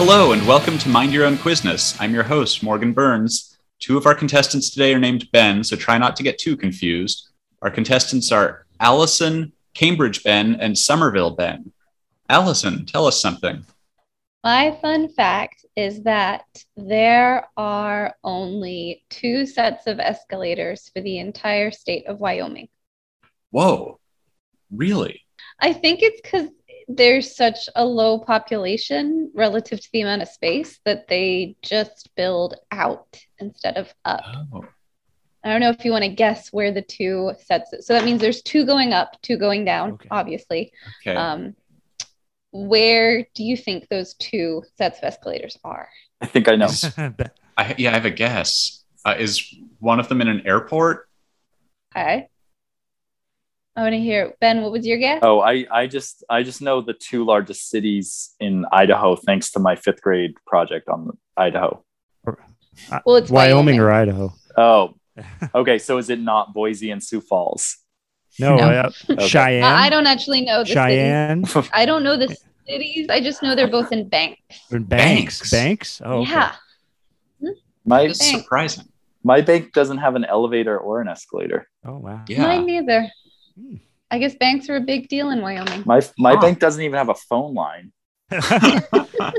Hello, and welcome to Mind Your Own Quizness. I'm your host, Morgan Burns. Two of our contestants today are named Ben, so try not to get too confused. Our contestants are Allison, Cambridge Ben, and Somerville Ben. Allison, tell us something. My fun fact is that there are only two sets of escalators for the entire state of Wyoming. Whoa, really? I think it's because there's such a low population relative to the amount of space that they just build out instead of up. Oh, I don't know if you want to guess where the two sets. So that means there's two going up, two going down, Okay. obviously. okay. Um, where do you think those two sets of escalators are? I think I know. I, yeah, I have a guess. Uh, is one of them in an airport? Okay. I want to hear Ben. What was your guess? Oh, I, I just I just know the two largest cities in Idaho thanks to my fifth grade project on Idaho. Well, it's Wyoming, or Idaho? Oh, okay. So is it not Boise and Sioux Falls? No, No. uh, Cheyenne. I I don't actually know the cities. Cheyenne I don't know the cities. I just know they're both in Banks. or Banks. Banks. Banks. Oh, okay. Yeah. My That's surprising. my bank doesn't have an elevator or an escalator. Oh wow. Yeah. Mine neither. I guess banks are a big deal in Wyoming. My my Huh. bank doesn't even have a phone line.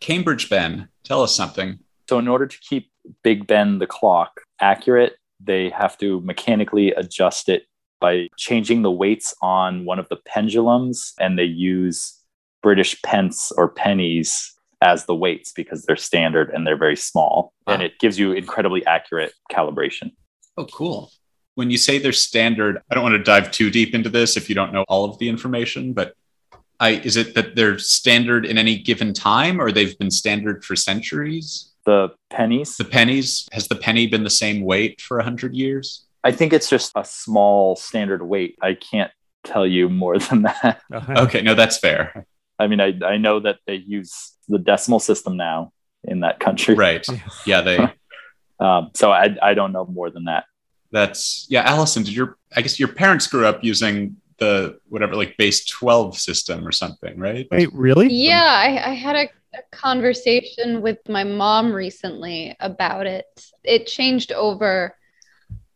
Cambridge Ben, tell us something. So in order to keep Big Ben the clock accurate, they have to mechanically adjust it by changing the weights on one of the pendulums and they use British pence or pennies as the weights because they're standard and they're very small and it gives you incredibly accurate calibration. Oh, cool. When you say they're standard, I don't want to dive too deep into this if you don't know all of the information, but I, is it that they're standard in any given time or they've been standard for centuries? The pennies, The pennies, has the penny been the same weight for 100 years? I think it's just a small standard weight. I can't tell you more than that. Okay, no, that's fair. I mean, I, I know that they use the decimal system now in that country. Right. Yeah, they, Um, so I, I don't know more than that. That's yeah, Allison. Did your I guess your parents grew up using the whatever like base twelve system or something, right? Wait, really? Yeah, I, I had a a conversation with my mom recently about it. It changed over.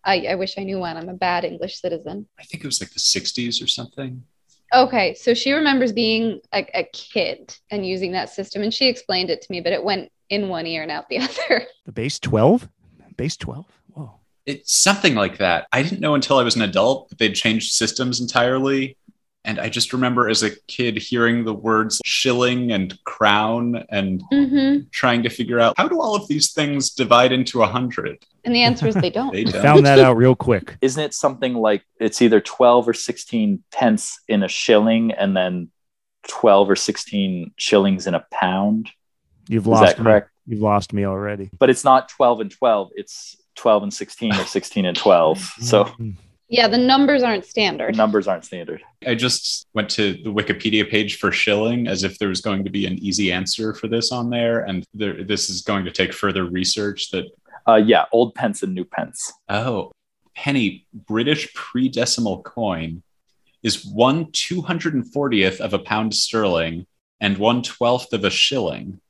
I, I, wish I knew when. I'm a bad English citizen. I think it was like the 60s or something. Okay. So she remembers being a kid and using that system. And she explained it to me, but it went in one ear and out the other. The base 12? Base 12? It's something like that. I didn't know until I was an adult that they'd changed systems entirely. And I just remember as a kid hearing the words shilling and crown and hmm trying to figure out how do all of these things divide into a hundred? And the answer is they don't. They don't. Found that out real quick. Isn't it something like it's either 12 or 16 pence in a shilling and then 12 or 16 shillings in a pound? You've Is lost that correct? me. You've lost me already. But it's not 12 and 12, it's 12 and 16 or 16 and 12. So Mm. Yeah, the numbers aren't the standard. numbers aren't standard. I just went to the Wikipedia page for shilling as if there was going to be an easy answer for this on there. And there, this is going to take further research that, Uh, yeah, old pence and new pence. oh, penny British pre decimal coin is one 240th of a pound sterling and one twelfth of a shilling.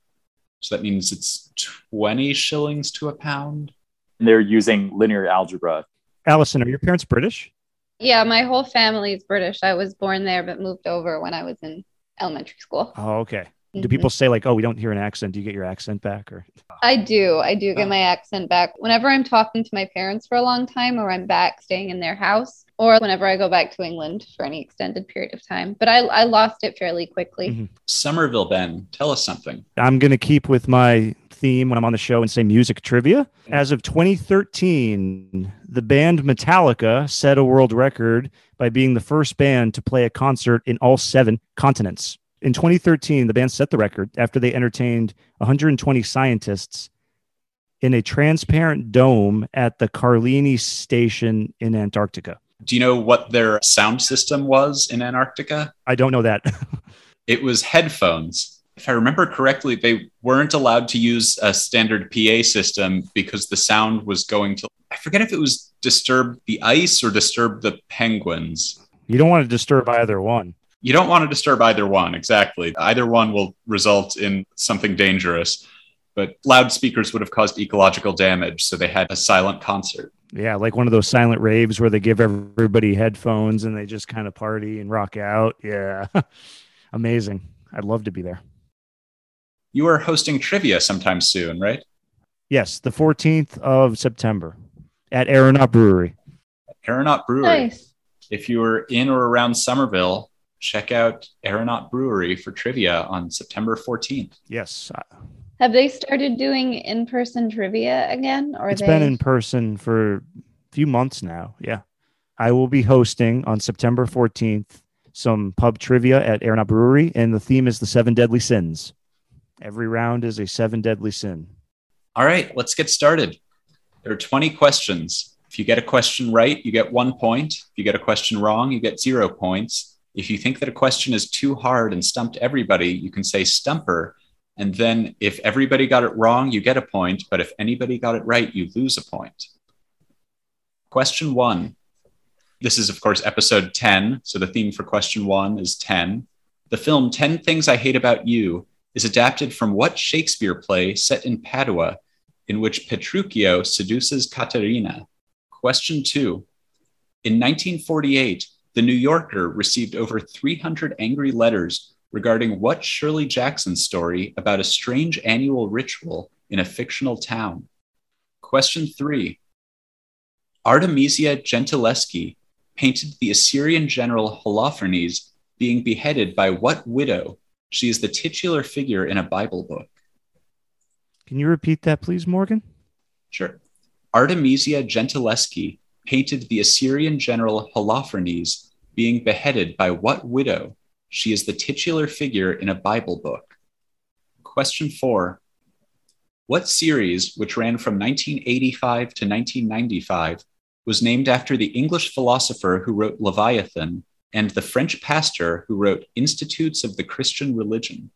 So that means it's 20 shillings to a pound. And they're using linear algebra. Allison, are your parents British? Yeah, my whole family is British. I was born there, but moved over when I was in elementary school. Oh, okay. Do Mhm. people say like, "Oh, we don't hear an accent"? Do you get your accent back, or I do. I do get Oh. my accent back. Whenever I'm talking to my parents for a long time, or I'm back staying in their house, or whenever I go back to England for any extended period of time. But I, I lost it fairly quickly. Mhm. Somerville, Ben, tell us something. I'm going to keep with my theme when I'm on the show and say music trivia. As of 2013, the band Metallica set a world record by being the first band to play a concert in all seven continents. In 2013, the band set the record after they entertained 120 scientists in a transparent dome at the Carlini Station in Antarctica. Do you know what their sound system was in Antarctica? I don't know that. It was headphones. If I remember correctly, they weren't allowed to use a standard PA system because the sound was going to, I forget if it was disturb the ice or disturb the penguins. you don't want to disturb either one. You don't want to disturb either one, exactly. Either one will result in something dangerous, but loudspeakers would have caused ecological damage, so they had a silent concert. Yeah, like one of those silent raves where they give everybody headphones and they just kind of party and rock out. Yeah. Amazing. I'd love to be there. You are hosting trivia sometime soon, right? Yes, the 14th of September at Aeronaut Brewery. Aeronaut Brewery. Nice. If you are in or around Somerville, check out Aeronaut Brewery for trivia on September 14th. Yes. Have they started doing in-person trivia again, or It's they? been in person for a few months now. Yeah. I will be hosting on September 14th some pub trivia at Aeronaut Brewery, and the theme is the seven deadly sins. Every round is a seven deadly sin. All right, let's get started. There are 20 questions. If you get a question right, you get one point. If you get a question wrong, you get zero points. If you think that a question is too hard and stumped everybody, you can say stumper. And then if everybody got it wrong, you get a point. But if anybody got it right, you lose a point. Question one. This is, of course, episode 10. So the theme for question one is 10. The film 10 Things I Hate About You is adapted from what Shakespeare play set in Padua in which Petruchio seduces Caterina? Question two. In 1948, The New Yorker received over 300 angry letters regarding what Shirley Jackson story about a strange annual ritual in a fictional town? Question three. Artemisia Gentileschi painted the Assyrian general Holofernes being beheaded by what widow? She is the titular figure in a Bible book. Can you repeat that, please, Morgan? Sure. Artemisia Gentileschi painted the Assyrian general Holofernes being beheaded by what widow? She is the titular figure in a Bible book. Question four. What series, which ran from 1985 to 1995, was named after the English philosopher who wrote Leviathan and the French pastor who wrote Institutes of the Christian Religion?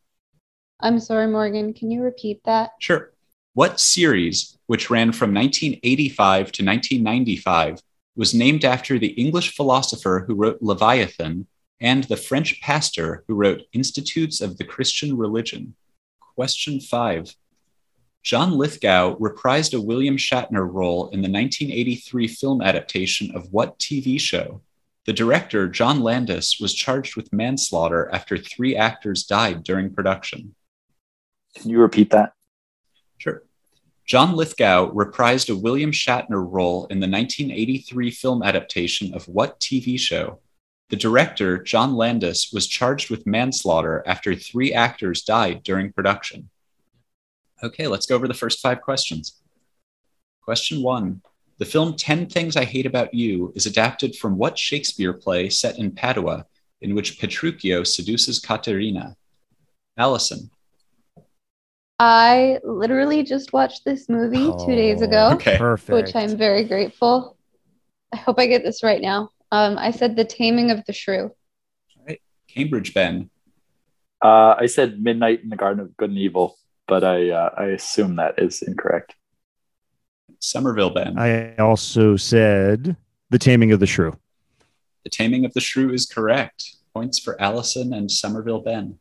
I'm sorry, Morgan. Can you repeat that? Sure. What series, which ran from 1985 to 1995, was named after the English philosopher who wrote Leviathan and the French pastor who wrote Institutes of the Christian Religion? Question five. John Lithgow reprised a William Shatner role in the 1983 film adaptation of what TV show? The director, John Landis, was charged with manslaughter after three actors died during production. Can you repeat that? Sure. John Lithgow reprised a William Shatner role in the 1983 film adaptation of what TV show? The director, John Landis, was charged with manslaughter after three actors died during production. Okay, let's go over the first five questions. Question one The film 10 Things I Hate About You is adapted from what Shakespeare play set in Padua in which Petruchio seduces Caterina? Allison. I literally just watched this movie two days Oh, ago, Okay. Perfect. which I'm very grateful. I hope I get this right now. Um, I said The Taming of the Shrew. Cambridge Ben. Uh, I said Midnight in the Garden of Good and Evil, but I uh, I assume that is incorrect. Somerville Ben. I also said The Taming of the Shrew. The Taming of the Shrew is correct. Points for Allison and Somerville Ben.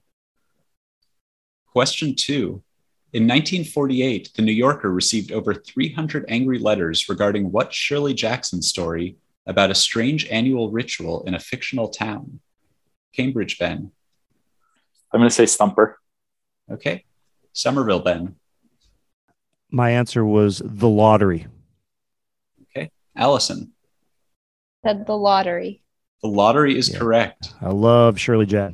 Question two. In 1948, The New Yorker received over 300 angry letters regarding what Shirley Jackson story about a strange annual ritual in a fictional town? Cambridge Ben. I'm going to say Stumper. Okay. Somerville Ben. My answer was The Lottery. Okay. Allison. Said The Lottery. The lottery is Yeah. correct. I love Shirley Jack,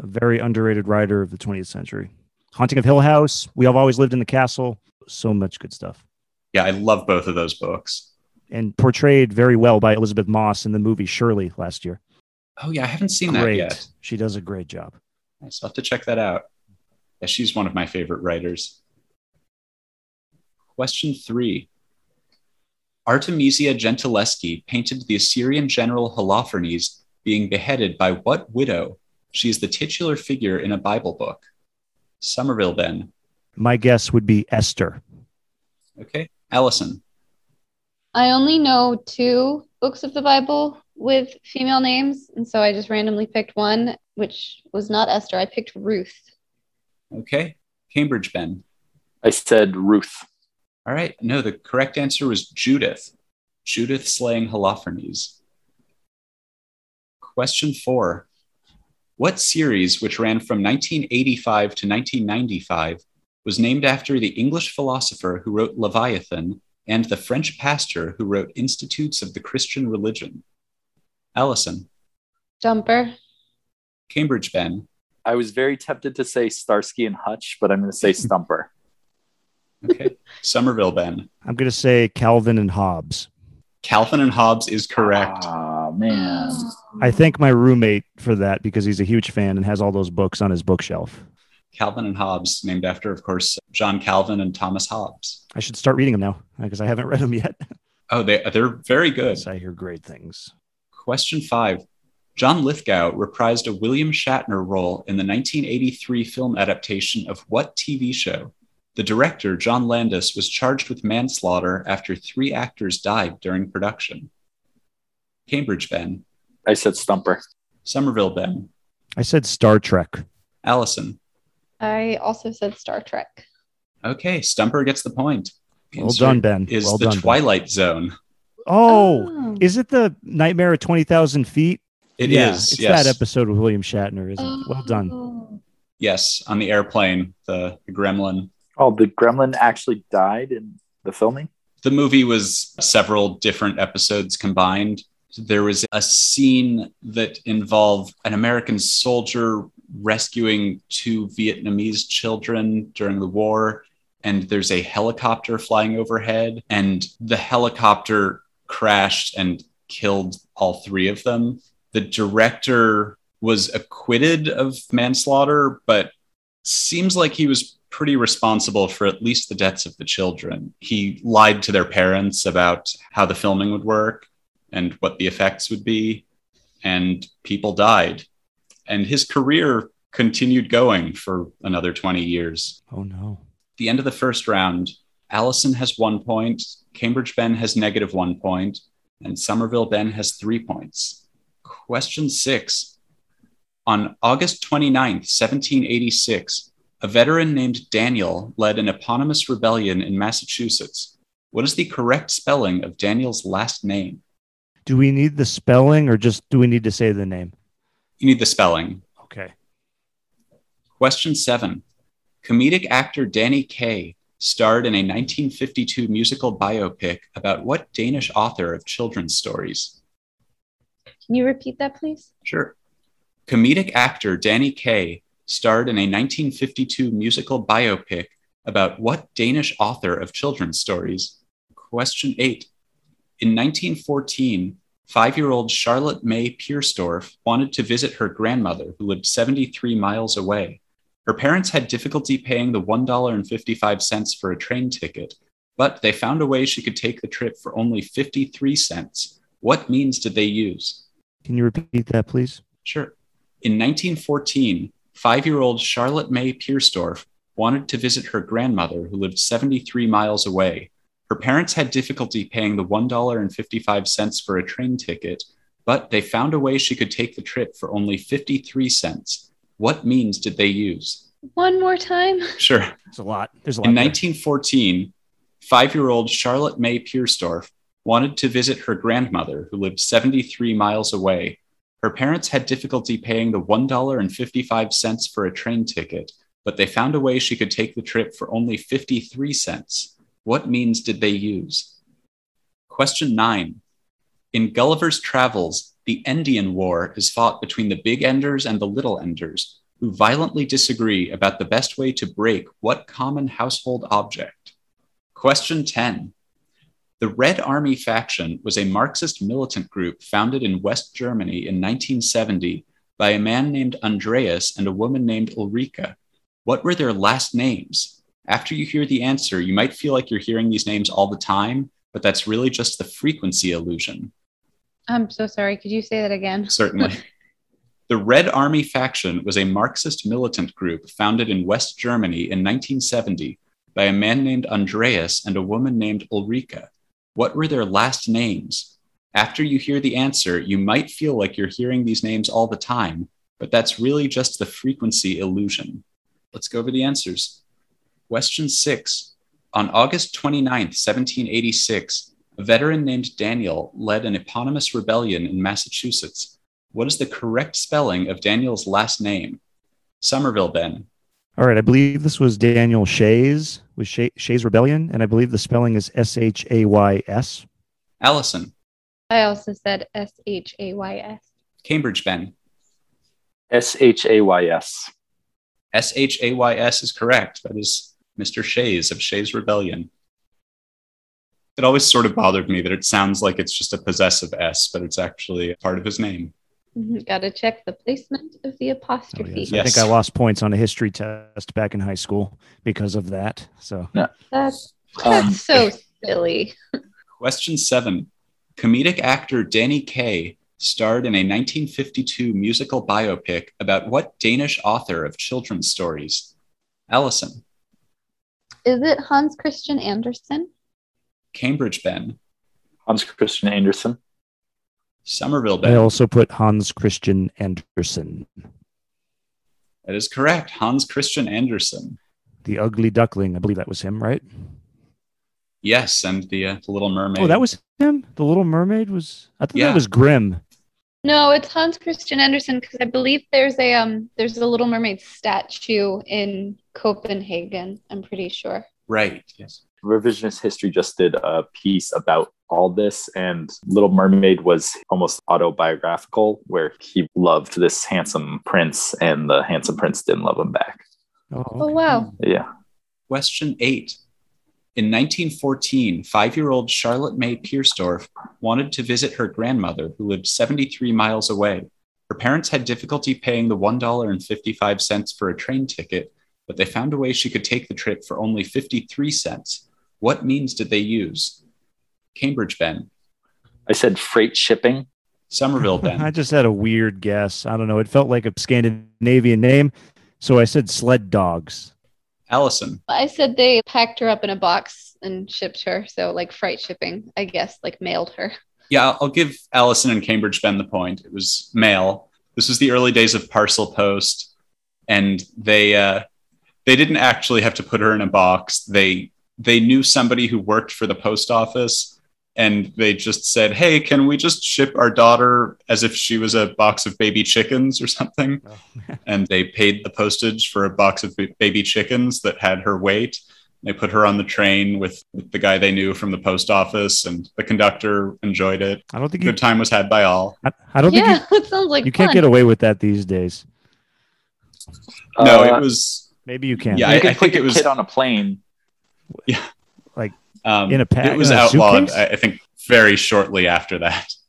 a very underrated writer of the 20th century. Haunting of Hill House, We Have Always Lived in the Castle, so much good stuff. Yeah, I love both of those books. And portrayed very well by Elisabeth Moss in the movie Shirley last year. Oh, yeah, I haven't seen that Great. yet. She does a great job. Nice. I'll have to check that out. Yeah, she's one of my favorite writers. Question three. Artemisia Gentileschi painted the Assyrian general Holofernes being beheaded by what widow? She is the titular figure in a Bible book. Somerville, Ben. My guess would be Esther. Okay. Allison. I only know two books of the Bible with female names, and so I just randomly picked one. which was not Esther. I picked Ruth. Okay. Cambridge Ben. I said Ruth. All right. No, the correct answer was Judith. Judith slaying Holofernes. Question four. What series, which ran from 1985 to 1995, was named after the English philosopher who wrote Leviathan and the French pastor who wrote Institutes of the Christian Religion? Allison. Jumper. Cambridge Ben. I was very tempted to say Starsky and Hutch, but I'm going to say Stumper. Okay. Somerville Ben. I'm going to say Calvin and Hobbes. Calvin and Hobbes is correct. Ah, man. I thank my roommate for that because he's a huge fan and has all those books on his bookshelf. Calvin and Hobbes, named after, of course, John Calvin and Thomas Hobbes. I should start reading them now because I haven't read them yet. Oh, they, they're very good. Yes, I hear great things. Question five. John Lithgow reprised a William Shatner role in the 1983 film adaptation of what TV show? The director, John Landis, was charged with manslaughter after three actors died during production. Cambridge Ben. I said Stumper. Somerville Ben. I said Star Trek. Allison. I also said Star Trek. Okay, Stumper gets the point. The Well answer done, Ben. Is Well the done, Ben. Twilight Zone. Oh, oh. is it the Nightmare at 20,000 Feet? It is. yeah, It's yes. that episode with William Shatner, isn't it? Well done. Oh. Yes, on the airplane, the, the gremlin. Oh, the gremlin actually died in the filming? The movie was several different episodes combined. There was a scene that involved an American soldier rescuing two Vietnamese children during the war. And there's a helicopter flying overhead, and the helicopter crashed and killed all three of them. The director was acquitted of manslaughter, but seems like he was pretty responsible for at least the deaths of the children. He lied to their parents about how the filming would work and what the effects would be, and people died. And his career continued going for another 20 years. Oh, no. the end of the first round, Allison has one point, Cambridge Ben has negative one point, and Somerville Ben has three points. Question six. On August 29th, 1786, a veteran named Daniel led an eponymous rebellion in Massachusetts. What is the correct spelling of Daniel's last name? Do we need the spelling or just do we need to say the name? You need the spelling. Okay. Question seven. Comedic actor Danny Kaye starred in a 1952 musical biopic about what Danish author of children's stories? Can you repeat that, please? Sure. Comedic actor Danny Kaye starred in a 1952 musical biopic about what Danish author of children's stories? Question eight. In 1914, five year old Charlotte May Pierstorff wanted to visit her grandmother, who lived 73 miles away. Her parents had difficulty paying the $1.55 for a train ticket, but they found a way she could take the trip for only 53 cents. What means did they use? Can you repeat that, please? Sure. In 1914, five year old Charlotte May Pierstorff wanted to visit her grandmother, who lived 73 miles away. Her parents had difficulty paying the $1.55 for a train ticket, but they found a way she could take the trip for only 53 cents. What means did they use? One more time. Sure. There's a lot. There's a lot. In there. 1914, five year old Charlotte May Pierstorff wanted to visit her grandmother, who lived 73 miles away. Her parents had difficulty paying the $1.55 for a train ticket, but they found a way she could take the trip for only 53 cents. What means did they use? Question nine. In Gulliver's Travels, the Endian War is fought between the Big Enders and the Little Enders, who violently disagree about the best way to break what common household object? Question 10. The Red Army faction was a Marxist militant group founded in West Germany in 1970 by a man named Andreas and a woman named Ulrika. What were their last names? After you hear the answer, you might feel like you're hearing these names all the time, but that's really just the frequency illusion. I'm so sorry. Could you say that again? Certainly. the Red Army faction was a Marxist militant group founded in West Germany in 1970 by a man named Andreas and a woman named Ulrika. What were their last names? After you hear the answer, you might feel like you're hearing these names all the time, but that's really just the frequency illusion. Let's go over the answers. Question six. On August 29th, 1786, a veteran named Daniel led an eponymous rebellion in Massachusetts. What is the correct spelling of Daniel's last name? Somerville Ben. All right, I believe this was Daniel Shays with Shays Rebellion, and I believe the spelling is S H A Y S. Allison. I also said S H A Y S. Cambridge Ben. S H A Y S. S H A Y S is correct. That is Mr. Shays of Shays Rebellion. It always sort of bothered me that it sounds like it's just a possessive S, but it's actually part of his name. Got to check the placement of the Oh, apostrophe. yes. I think I lost points on a history test back in high school because of that. So That's Um, that's so silly. Question seven. Comedic actor Danny Kaye starred in a 1952 musical biopic about what Danish author of children's stories? Allison. Is it Hans Christian Andersen? Cambridge Ben. Hans Christian Andersen. Somerville I Ben. also put Hans Christian Andersen, That is correct. Hans Christian Andersen. the ugly duckling. I believe that was him, right? Yes, and the, uh, the Little Mermaid. Oh, that was him. The Little Mermaid was. I thought Yeah. that was Grimm. No, it's Hans Christian Andersen because I believe there's a um there's a Little Mermaid statue in Copenhagen. I'm pretty sure. right. Yes. Revisionist History just did a piece about all this, and Little Mermaid was almost autobiographical, where he loved this handsome prince, and the handsome prince didn't love him back. Oh, Oh wow. Yeah. Question eight. In 1914, five year old Charlotte May Pierstorff wanted to visit her grandmother, who lived 73 miles away. Her parents had difficulty paying the $1.55 for a train ticket, but they found a way she could take the trip for only 53 cents. What means did they use? Cambridge Ben, I said freight shipping. Somerville Ben. I just had a weird guess. I don't know. It felt like a Scandinavian name, so I said sled dogs. Allison, I said they packed her up in a box and shipped her, so like freight shipping, I guess, like mailed her. Yeah, I'll- I'll give Allison and Cambridge Ben the point. It was mail. This was the early days of parcel post, and they uh, they didn't actually have to put her in a box. They they knew somebody who worked for the post office, and they just said, "Hey, can we just ship our daughter as if she was a box of baby chickens or something?" and they paid the postage for a box of baby chickens that had her weight. They put her on the train with, with the guy they knew from the post office, and the conductor enjoyed it. I don't think you. Time was had by all. I, I don't yeah, think you. that sounds like You can't get away with that these days. No, Uh, it was Maybe you can. Yeah, you I- can I think it was- kid on a plane. Um, In a pa- it was outlawed. I, I think very shortly after that.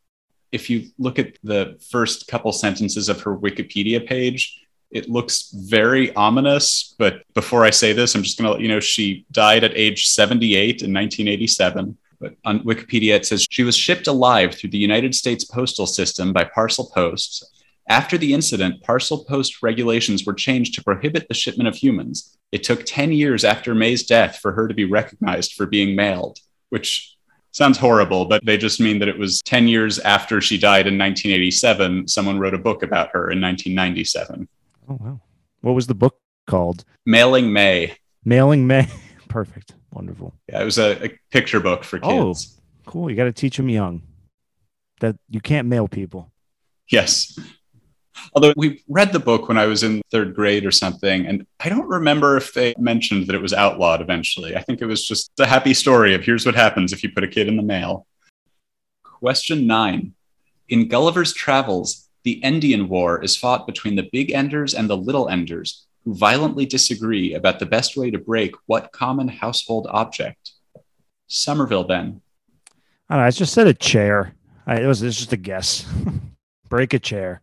If you look at the first couple sentences of her Wikipedia page, it looks very ominous. But before I say this, I'm just going to let you know she died at age 78 in 1987. But on Wikipedia, it says she was shipped alive through the United States postal system by parcel post. After the incident, parcel post regulations were changed to prohibit the shipment of humans. It took 10 years after May's death for her to be recognized for being mailed, which sounds horrible, but they just mean that it was 10 years after she died in 1987. Someone wrote a book about her in 1997. Oh wow. What was the book called? Mailing May. Mailing May. Perfect. Wonderful. Yeah, it was a, a picture book for kids. Oh. kids. Cool. You got to teach them young that you can't mail people. Yes. Although we read the book when I was in third grade or something, and I don't remember if they mentioned that it was outlawed eventually. I think it was just a happy story of here's what happens if you put a kid in the mail. Question nine. In Gulliver's Travels, the Endian War is fought between the Big Enders and the Little Enders, who violently disagree about the best way to break what common household object? Somerville, Ben. I don't know. I just said a chair. I, it was it's just a guess. Break a chair.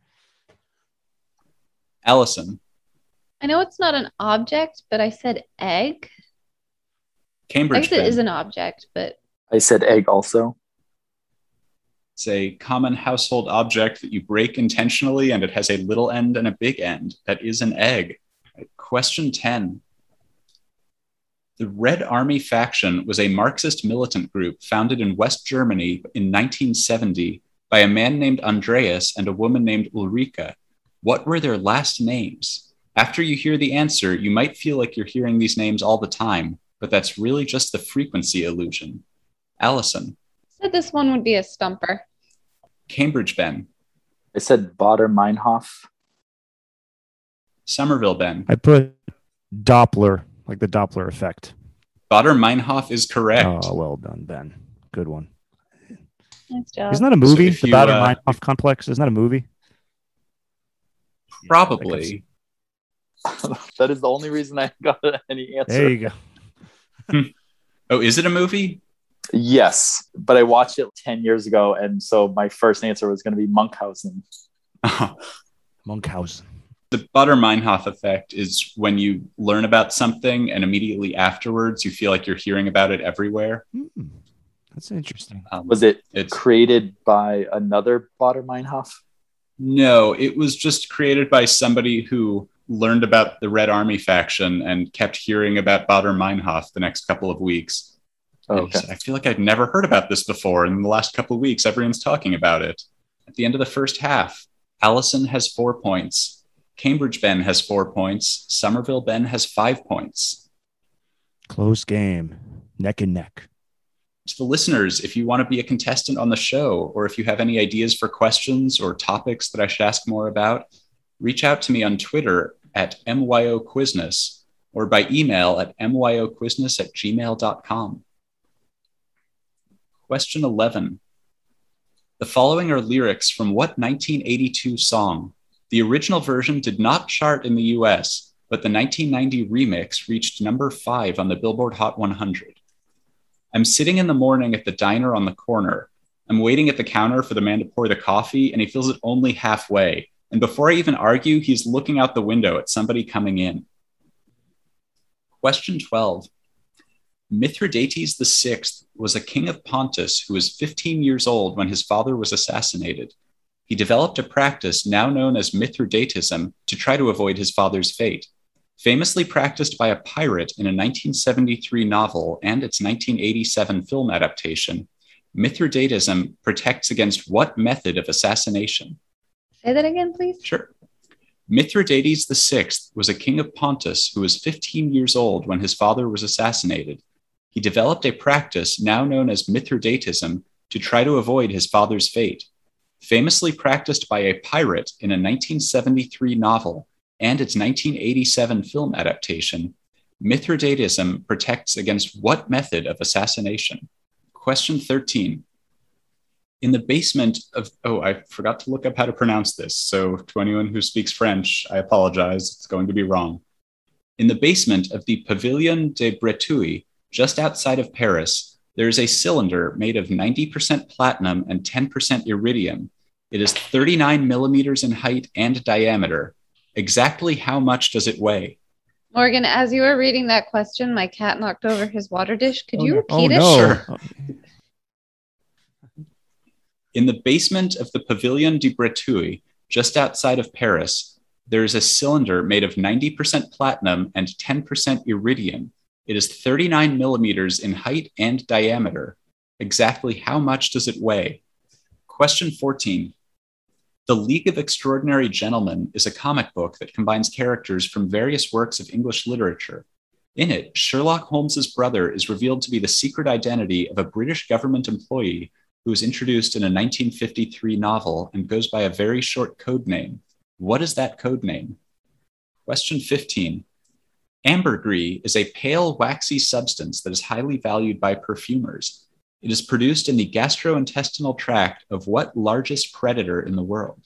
Allison. I know it's not an object, but I said egg. I Cambridge, guess it Ben. is an object, but I said egg also. It's a common household object that you break intentionally, and it has a little end and a big end. That is an egg. Question 10. The Red Army faction was a Marxist militant group founded in West Germany in 1970 by a man named Andreas and a woman named Ulrika. What were their last names? After you hear the answer, you might feel like you're hearing these names all the time, but that's really just the frequency illusion. Allison, Said this one would be a stumper. Cambridge Ben, I said Baader Meinhof. Somerville Ben. I put Doppler, like the Doppler effect. Baader Meinhof is correct. Oh, well done, Ben. Good one. Nice job. Isn't that a movie? if the you, Baader uh, Meinhof complex. Isn't that a movie? Probably. that is the only reason I got any answer. There you go. Oh, is it a movie? Yes, but I watched it 10 years ago. And so my first answer was going to be Munchausen. Munchausen. the Baader Meinhof effect is when you learn about something and immediately afterwards you feel like you're hearing about it everywhere. Hmm. That's interesting. Um, Was it It's created by another Baader Meinhof? No, it was just created by somebody who learned about the Red Army faction and kept hearing about Baader Meinhof the next couple of weeks. Oh, okay. I feel like I'd never heard about this before. And in the last couple of weeks, everyone's talking about it. At the end of the first half, Allison has four points. Cambridge Ben has four points. Somerville Ben has five points. Close game. Neck and neck. To the listeners, if you want to be a contestant on the show, or if you have any ideas for questions or topics that I should ask more about, reach out to me on Twitter at myoquizness or by email at myoquizness at gmail.com. Question 11. The following are lyrics from what 1982 song? The original version did not chart in the US, but the 1990 remix reached number five on the Billboard Hot 100. I'm sitting in the morning at the diner on the corner. I'm waiting at the counter for the man to pour the coffee, and he fills it only halfway. And before I even argue, he's looking out the window at somebody coming in. Question 12. Mithridates VI was a king of Pontus who was 15 years old when his father was assassinated. He developed a practice now known as Mithridatism to try to avoid his father's fate. Famously practiced by a pirate in a 1973 novel and its 1987 film adaptation, Mithridatism protects against what method of assassination? Say that again, please. Sure. Mithridates VI was a king of Pontus who was 15 years old when his father was assassinated. He developed a practice now known as Mithridatism to try to avoid his father's fate. Famously practiced by a pirate in a 1973 novel and its 1987 film adaptation, Mithridatism protects against what method of assassination? Question 13. In the basement of, oh, I forgot to look up how to pronounce this. So, to anyone who speaks French, I apologize. It's going to be wrong. In the basement of the Pavillon de Breteuil, just outside of Paris, there is a cylinder made of 90% platinum and 10% iridium. It is 39 millimeters in height and diameter. Exactly how much does it weigh? Morgan, as you were reading that question, my cat knocked over his water dish. Could Oh, you no. repeat oh, it? No. Sure. Oh. In the basement of the Pavillon de Breteuil, just outside of Paris, there is a cylinder made of 90% platinum and 10% iridium. It is 39 millimeters in height and diameter. Exactly how much does it weigh? Question 14. The League of Extraordinary Gentlemen is a comic book that combines characters from various works of English literature. In it, Sherlock Holmes's brother is revealed to be the secret identity of a British government employee who was introduced in a 1953 novel and goes by a very short code name. What is that code name? Question 15. Ambergris is a pale, waxy substance that is highly valued by perfumers. It is produced in the gastrointestinal tract of what largest predator in the world?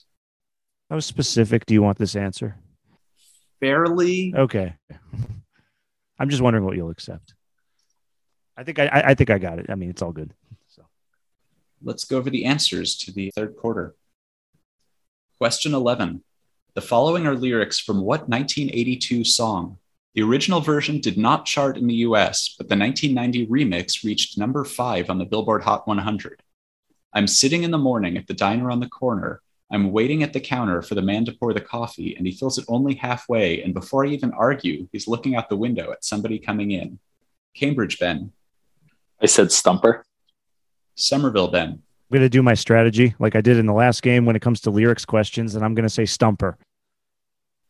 How specific do you want this answer? Fairly. Okay. I'm just wondering what you'll accept. I think I, I think I got it. I mean, it's all good. So Let's go over the answers to the third quarter. Question 11. The following are lyrics from what 1982 song? The original version did not chart in the US, but the 1990 remix reached number five on the Billboard Hot 100. I'm sitting in the morning at the diner on the corner. I'm waiting at the counter for the man to pour the coffee, and he fills it only halfway. And before I even argue, he's looking out the window at somebody coming in. Cambridge Ben, I said Stumper. Somerville Ben, I'm gonna do my strategy like I did in the last game when it comes to lyrics questions, and I'm gonna say Stumper.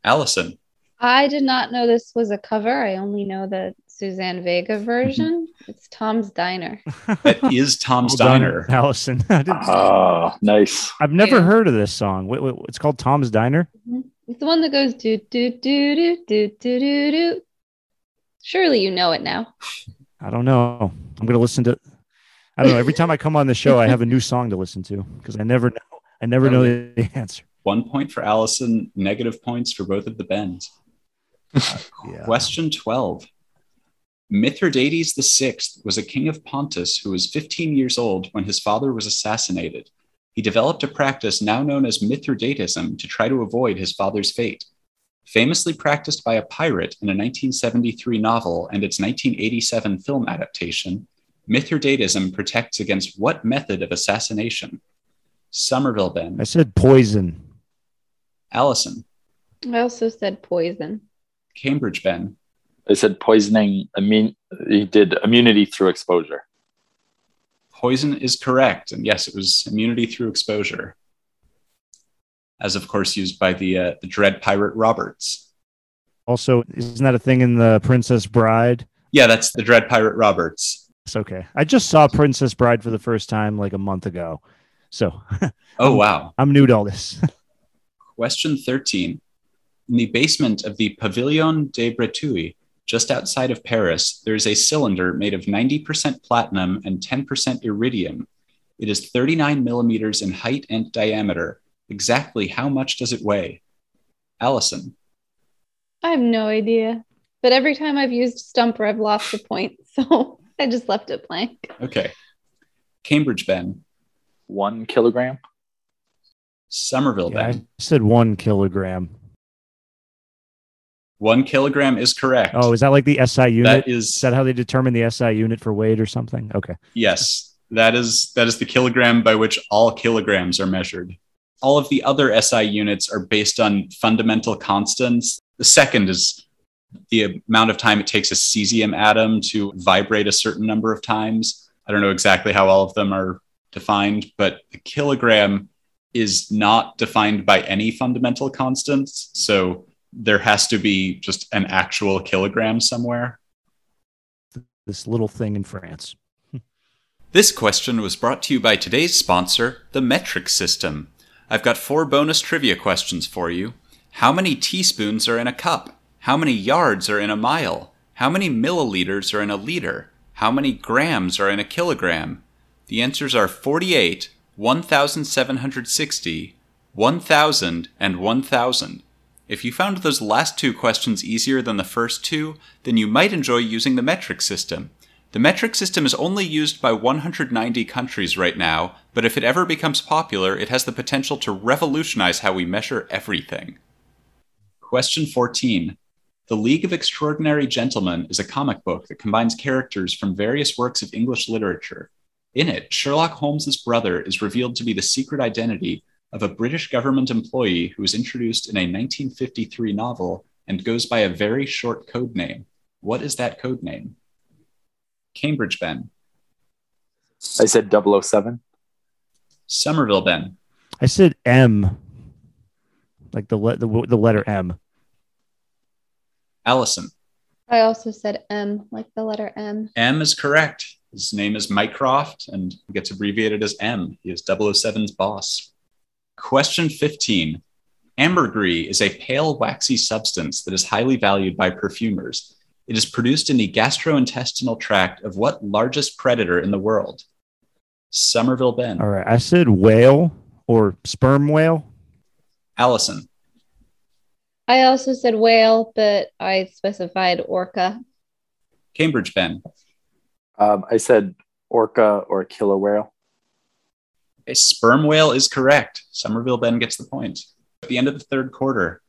Allison. I did not know this was a cover. I only know the Suzanne Vega version. it's Tom's Diner. That is Tom's Well done, Diner. Allison. I didn't- Ah, nice. I've never Yeah. heard of this song. Wait, wait, it's called Tom's Diner. It's the one that goes do do do do do do do do. Surely you know it now. I don't know. I'm gonna listen to. I don't know. Every time I come on the show, I have a new song to listen to because I never know. I never know the answer. One point for Allison, negative points for both of the bends. Yeah. Question 12. Mithridates VI was a king of Pontus who was 15 years old when his father was assassinated. He developed a practice now known as Mithridatism to try to avoid his father's fate. Famously practiced by a pirate in a 1973 novel and its 1987 film adaptation, Mithridatism protects against what method of assassination? Somerville Ben, I said poison. Allison, I also said poison. Cambridge Ben, I said poisoning. I mean, he did immunity through exposure. Poison is correct. And yes, it was immunity through exposure. As of course used by the uh, the dread pirate Roberts. Also, isn't that a thing in the Princess Bride? Yeah, that's the dread pirate Roberts. It's okay. I just saw Princess Bride for the first time like a month ago, so Oh wow. I'm new to all this. Question 13. In the basement of the Pavillon de Breteuils, just outside of Paris, there is a cylinder made of 90% platinum and 10% iridium. It is 39 millimeters in height and diameter. Exactly how much does it weigh? Allison. I have no idea. But every time I've used Stumper, I've lost a point. So I just left it blank. Okay. Cambridge Ben. One kilogram. Somerville Yeah, I Ben. said one kilogram. One kilogram is correct. Oh, is that like the SI unit? that is Is that how they determine the SI unit for weight or something? Okay. Yes, that is that is the kilogram by which all kilograms are measured. All of the other SI units are based on fundamental constants. The second is the amount of time it takes a cesium atom to vibrate a certain number of times. I don't know exactly how all of them are defined, but the kilogram is not defined by any fundamental constants. So there has to be just an actual kilogram somewhere. This little thing in France. This question was brought to you by today's sponsor, the metric system. I've got four bonus trivia questions for you. How many teaspoons are in a cup? How many yards are in a mile? How many milliliters are in a liter? How many grams are in a kilogram? The answers are 48, 1,760, 1,000, and 1,000. If you found those last two questions easier than the first two, then you might enjoy using the metric system. The metric system is only used by 190 countries right now, but if it ever becomes popular, it has the potential to revolutionize how we measure everything. Question 14. The League of Extraordinary Gentlemen is a comic book that combines characters from various works of English literature. In it, Sherlock Holmes's brother is revealed to be the secret identity of a British government employee who was introduced in a 1953 novel and goes by a very short code name. What is that code name? Cambridge Ben, I said 007. Somerville Ben, I said M, like the le- the, the letter M. Allison. I also said M, like the letter M. M is correct. His name is Mycroft and he gets abbreviated as M. He is 007's boss. Question 15. Ambergris is a pale, waxy substance that is highly valued by perfumers. It is produced in the gastrointestinal tract of what largest predator in the world? Somerville Ben. All right. I said whale or sperm whale. Allison. I also said whale, but I specified orca. Cambridge Ben. Um, I said orca or killer whale. A sperm whale is correct. Somerville Ben gets the point. At the end of the third quarter,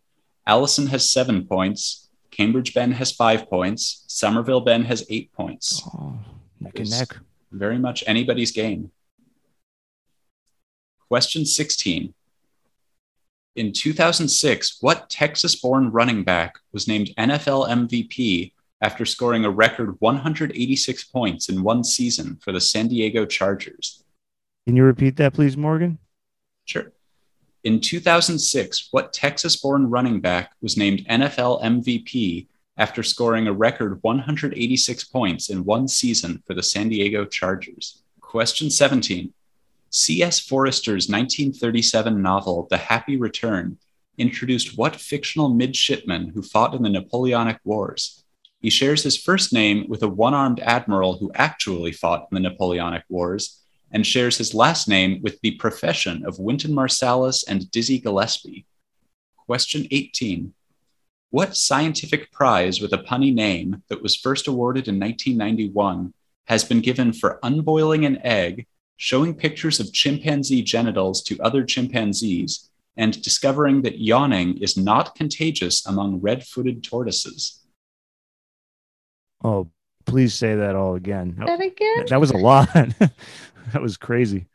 Allison has seven points. Cambridge Ben has five points. Somerville Ben has eight points. Oh, neck and neck. Very much anybody's game. Question 16. In 2006, what Texas born running back was named NFL MVP after scoring a record 186 points in one season for the San Diego Chargers? Can you repeat that, please, Morgan? Sure. In 2006, what Texas born running back was named NFL MVP after scoring a record 186 points in one season for the San Diego Chargers? Question 17. C.S. Forester's 1937 novel, The Happy Return, introduced what fictional midshipman who fought in the Napoleonic Wars? He shares his first name with a one armed admiral who actually fought in the Napoleonic Wars and shares his last name with the profession of Wynton Marsalis and Dizzy Gillespie. Question 18. What scientific prize with a punny name that was first awarded in 1991 has been given for unboiling an egg, showing pictures of chimpanzee genitals to other chimpanzees, and discovering that yawning is not contagious among red footed tortoises? Oh, please say that all again. That again? That was a lot. that was crazy.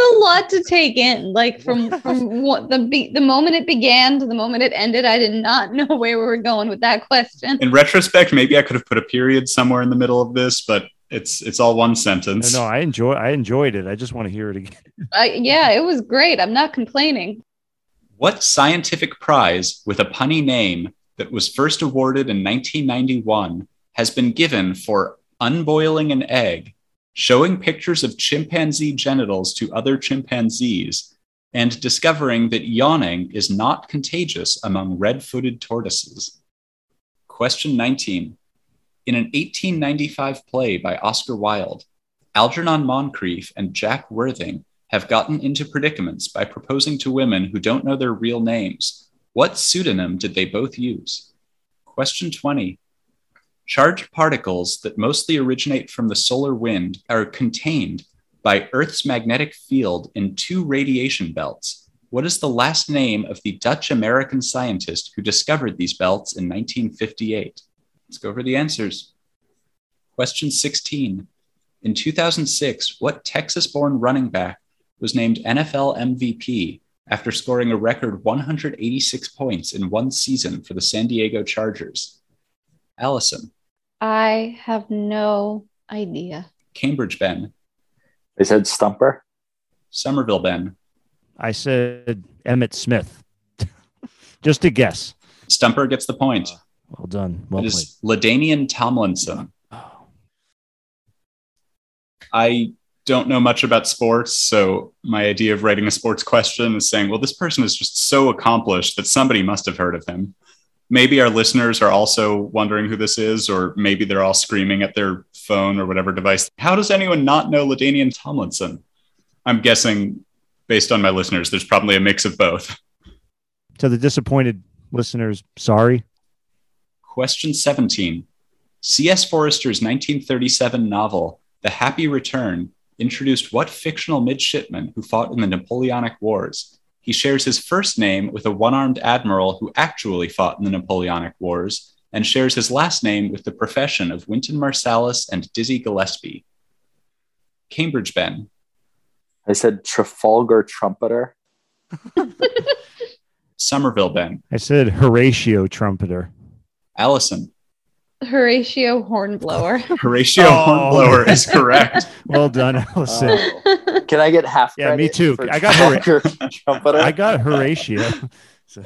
a lot to take in. Like from from what the be- the moment it began to the moment it ended, I did not know where we were going with that question. In retrospect, maybe I could have put a period somewhere in the middle of this, but it's it's all one No, sentence. no, I enjoy I enjoyed it. I just want to hear it again. Uh, yeah, it was great. I'm not complaining. What scientific prize with a punny name that was first awarded in 1991 has been given for unboiling an egg, showing pictures of chimpanzee genitals to other chimpanzees, and discovering that yawning is not contagious among red footed tortoises? Question 19. In an 1895 play by Oscar Wilde, Algernon Moncrieff and Jack Worthing have gotten into predicaments by proposing to women who don't know their real names. What pseudonym did they both use? Question 20. Charged particles that mostly originate from the solar wind are contained by Earth's magnetic field in two radiation belts. What is the last name of the Dutch American scientist who discovered these belts in 1958? Let's go over the answers. Question 16. In 2006, what Texas born running back was named NFL MVP after scoring a record 186 points in one season for the San Diego Chargers? Allison, I have no idea. Cambridge Ben, They said Stumper. Somerville Ben, I said Emmitt Smith. just a guess. Stumper gets the point. Uh, well done. Well it played. is LaDainian Tomlinson. Oh, I don't know much about sports, so my idea of writing a sports question is saying, well, this person is just so accomplished that somebody must have heard of him. Maybe our listeners are also wondering who this is, or maybe they're all screaming at their phone or whatever device. How does anyone not know LaDainian Tomlinson? I'm guessing, based on my listeners, there's probably a mix of both. To the disappointed listeners, sorry. Question 17. C.S. Forester's 1937 novel, The Happy Return, introduced what fictional midshipman who fought in the Napoleonic Wars? He shares his first name with a one armed admiral who actually fought in the Napoleonic Wars, and shares his last name with the profession of Wynton Marsalis and Dizzy Gillespie. Cambridge Ben, I said Trafalgar Trumpeter. Somerville Ben, I said Horatio Trumpeter. Allison. Horatio Hornblower. Horatio Oh. Hornblower is correct. Well done, Allison. Oh. Can I get half? Yeah, me too. I got Hora- Trafalgar Trumpeter. I got Horatio. So-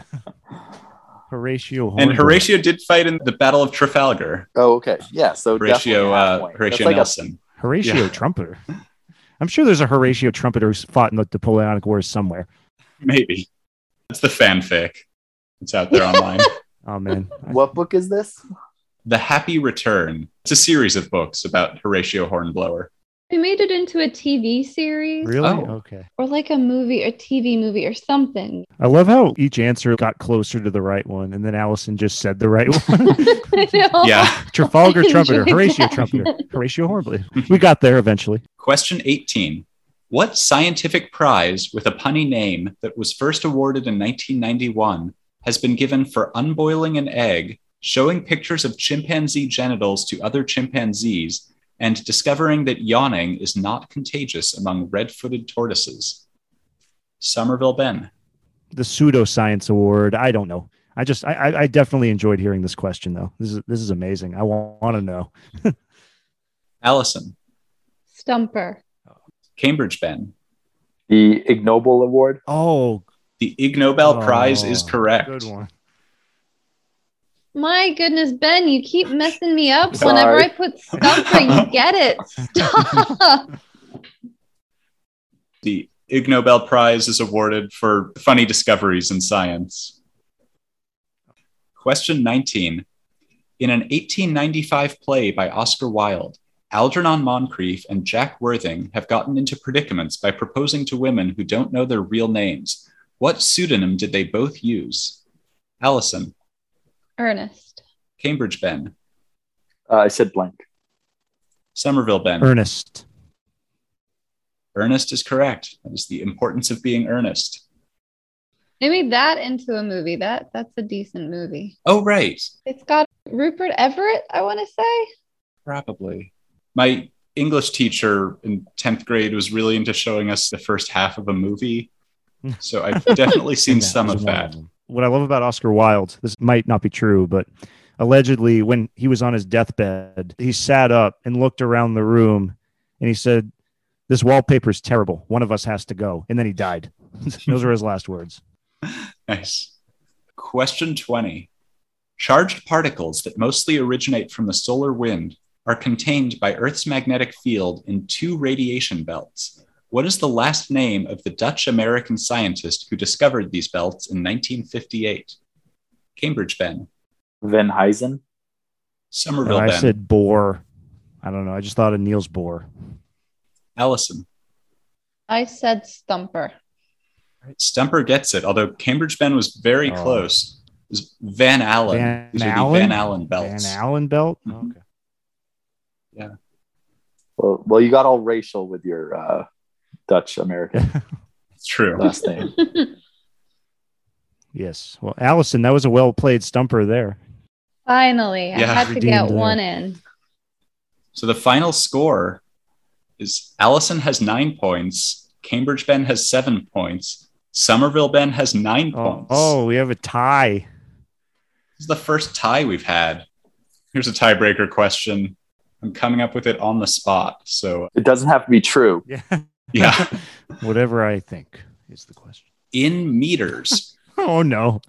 Horatio. And Horatio did fight in the Battle of Trafalgar. Oh, okay. Yeah. So Horatio, uh. Horatio That's like a- Nelson. Horatio Yeah. Trumpeter. I'm sure there's a Horatio Trumpeter who's fought in the Napoleonic Wars somewhere. Maybe. It's the fanfic. It's out there online. Oh man, what book is this? The Happy Return. It's a series of books about Horatio Hornblower. They made it into a TV series really? Oh. Okay. or like a movie a TV movie or something. I love how each answer got closer to the right one, and then Allison just said the right one. Yeah. Trafalgar I Trumpeter, Horatio that. Trumpeter, Horatio Hornblower. We got there eventually. Question 18. What scientific prize with a punny name that was first awarded in 1991 has been given for unboiling an egg, showing pictures of chimpanzee genitals to other chimpanzees, and discovering that yawning is not contagious among red footed tortoises? Somerville Ben. The pseudoscience award. I don't know. I just, I, I, I definitely enjoyed hearing this question though. This is, this is amazing. I want to know. Allison. Stumper. Cambridge Ben. The Ignoble Award. Oh, The Ig Nobel Prize is Oh, correct. Good one. My goodness, Ben, you keep messing me up. Sorry. Whenever I put stumper, you get it. Stop. The Ig Nobel Prize is awarded for funny discoveries in science. Question 19. In an 1895 play by Oscar Wilde, Algernon Moncrieff and Jack Worthing have gotten into predicaments by proposing to women who don't know their real names. What pseudonym did they both use? Allison, Ernest. Cambridge Ben, Uh, I said blank. Somerville Ben. Ernest. Ernest is correct. That is the importance of being earnest. They made that into a movie. That that's a decent movie. Oh, right. It's got Rupert Everett, I want to say. Probably. My English teacher in 10th grade was really into showing us the first half of a movie. So I've definitely seen And some of that. them. What I love about Oscar Wilde, this might not be true, but allegedly, when he was on his deathbed, he sat up and looked around the room and he said, This wallpaper is terrible. One of us has to go. And then he died. Those were his last words. Nice. Question 20. Charged particles that mostly originate from the solar wind are contained by Earth's magnetic field in two radiation belts. What is the last name of the Dutch American scientist who discovered these belts in 1958? Cambridge Ben, Van Huysen. Somerville And I Ben, said Bohr. I don't know. I just thought of Niels Bohr. Allison. I said Stumper. Stumper gets it, although Cambridge Ben was very Oh. close. It was Van Allen. Van These are the Allen? Van Allen belts. Van Allen belt? Mhm. Okay. Yeah. Well, well, you got all racial with your uh, Dutch American It's true. last name. Yes. Well, Allison, that was a well played stumper there. Finally, I had to Redeemed get there. one in. So the final score is Allison has nine points, Cambridge Ben has seven points, Somerville Ben has nine Oh, points. oh, we have a tie. This is the first tie we've had. Here's a tiebreaker question. I'm coming up with it on the spot. So, It doesn't have to be true. Yeah. Yeah, Whatever I think is the question. in meters, Oh, no.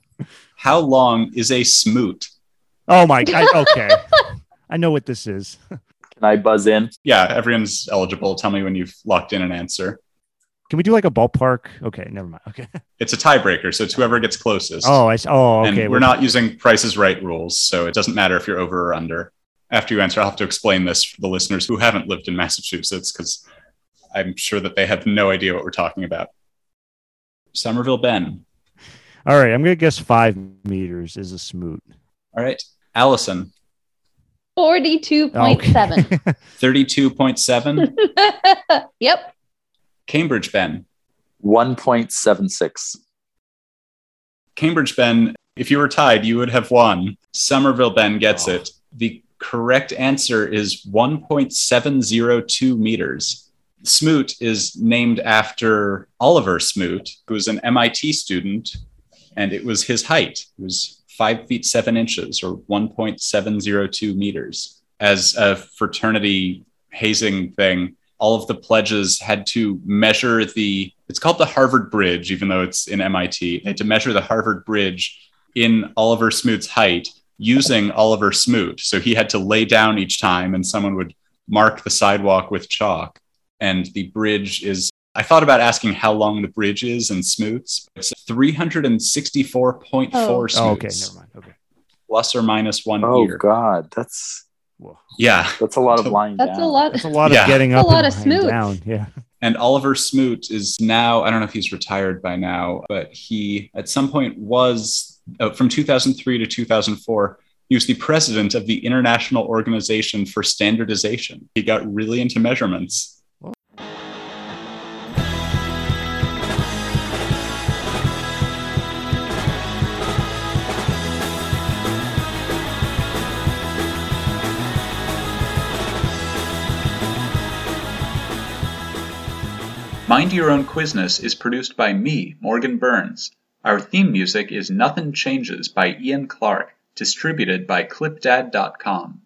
how long is a smoot? Oh, my God. Okay. I know what this is. Can I buzz in? Yeah, everyone's eligible. Tell me when you've locked in an answer. Can we do like a ballpark? Okay. Never mind. Okay. It's a tiebreaker, so it's whoever gets closest. Oh, I s- Oh, and okay. we're not using prices right rules, so it doesn't matter if you're over or under. After you answer, I'll have to explain this for the listeners who haven't lived in Massachusetts because I'm sure that they have no idea what we're talking about. Somerville Ben. All right. I'm going to guess five meters is a smoot. All right. Allison, 42.7. 32.7. yep. Cambridge Ben. 1.76. Cambridge Ben, if you were tied, you would have won. Somerville Ben gets Oh. it. The correct answer is 1.702 meters. Smoot is named after Oliver Smoot, who was an MIT student, and it was his height. It was five feet seven inches, or 1.702 meters. As a fraternity hazing thing, all of the pledges had to measure the, it's called the Harvard Bridge, even though it's in MIT. They had to measure the Harvard Bridge in Oliver Smoot's height using Oliver Smoot. So he had to lay down each time, and someone would mark the sidewalk with chalk. And the bridge is, I thought about asking how long the bridge is in Smoots. It's 364.4 Oh. Smoots, Oh, okay. Never mind. Okay. plus or minus one Oh year. Oh God, that's Whoa. Yeah. that's a lot of lying That's down. a lot. That's a lot Yeah. of getting That's up a lot and of lying smoots. down. Yeah. And Oliver Smoot is now, I don't know if he's retired by now, but he at some point was uh, from 2003 to 2004. He was the president of the International Organization for Standardization. He got really into measurements. Mind Your Own Quizness is produced by me, Morgan Burns. Our theme music is Nothing Changes by Ian Clark, distributed by ClipDad.com.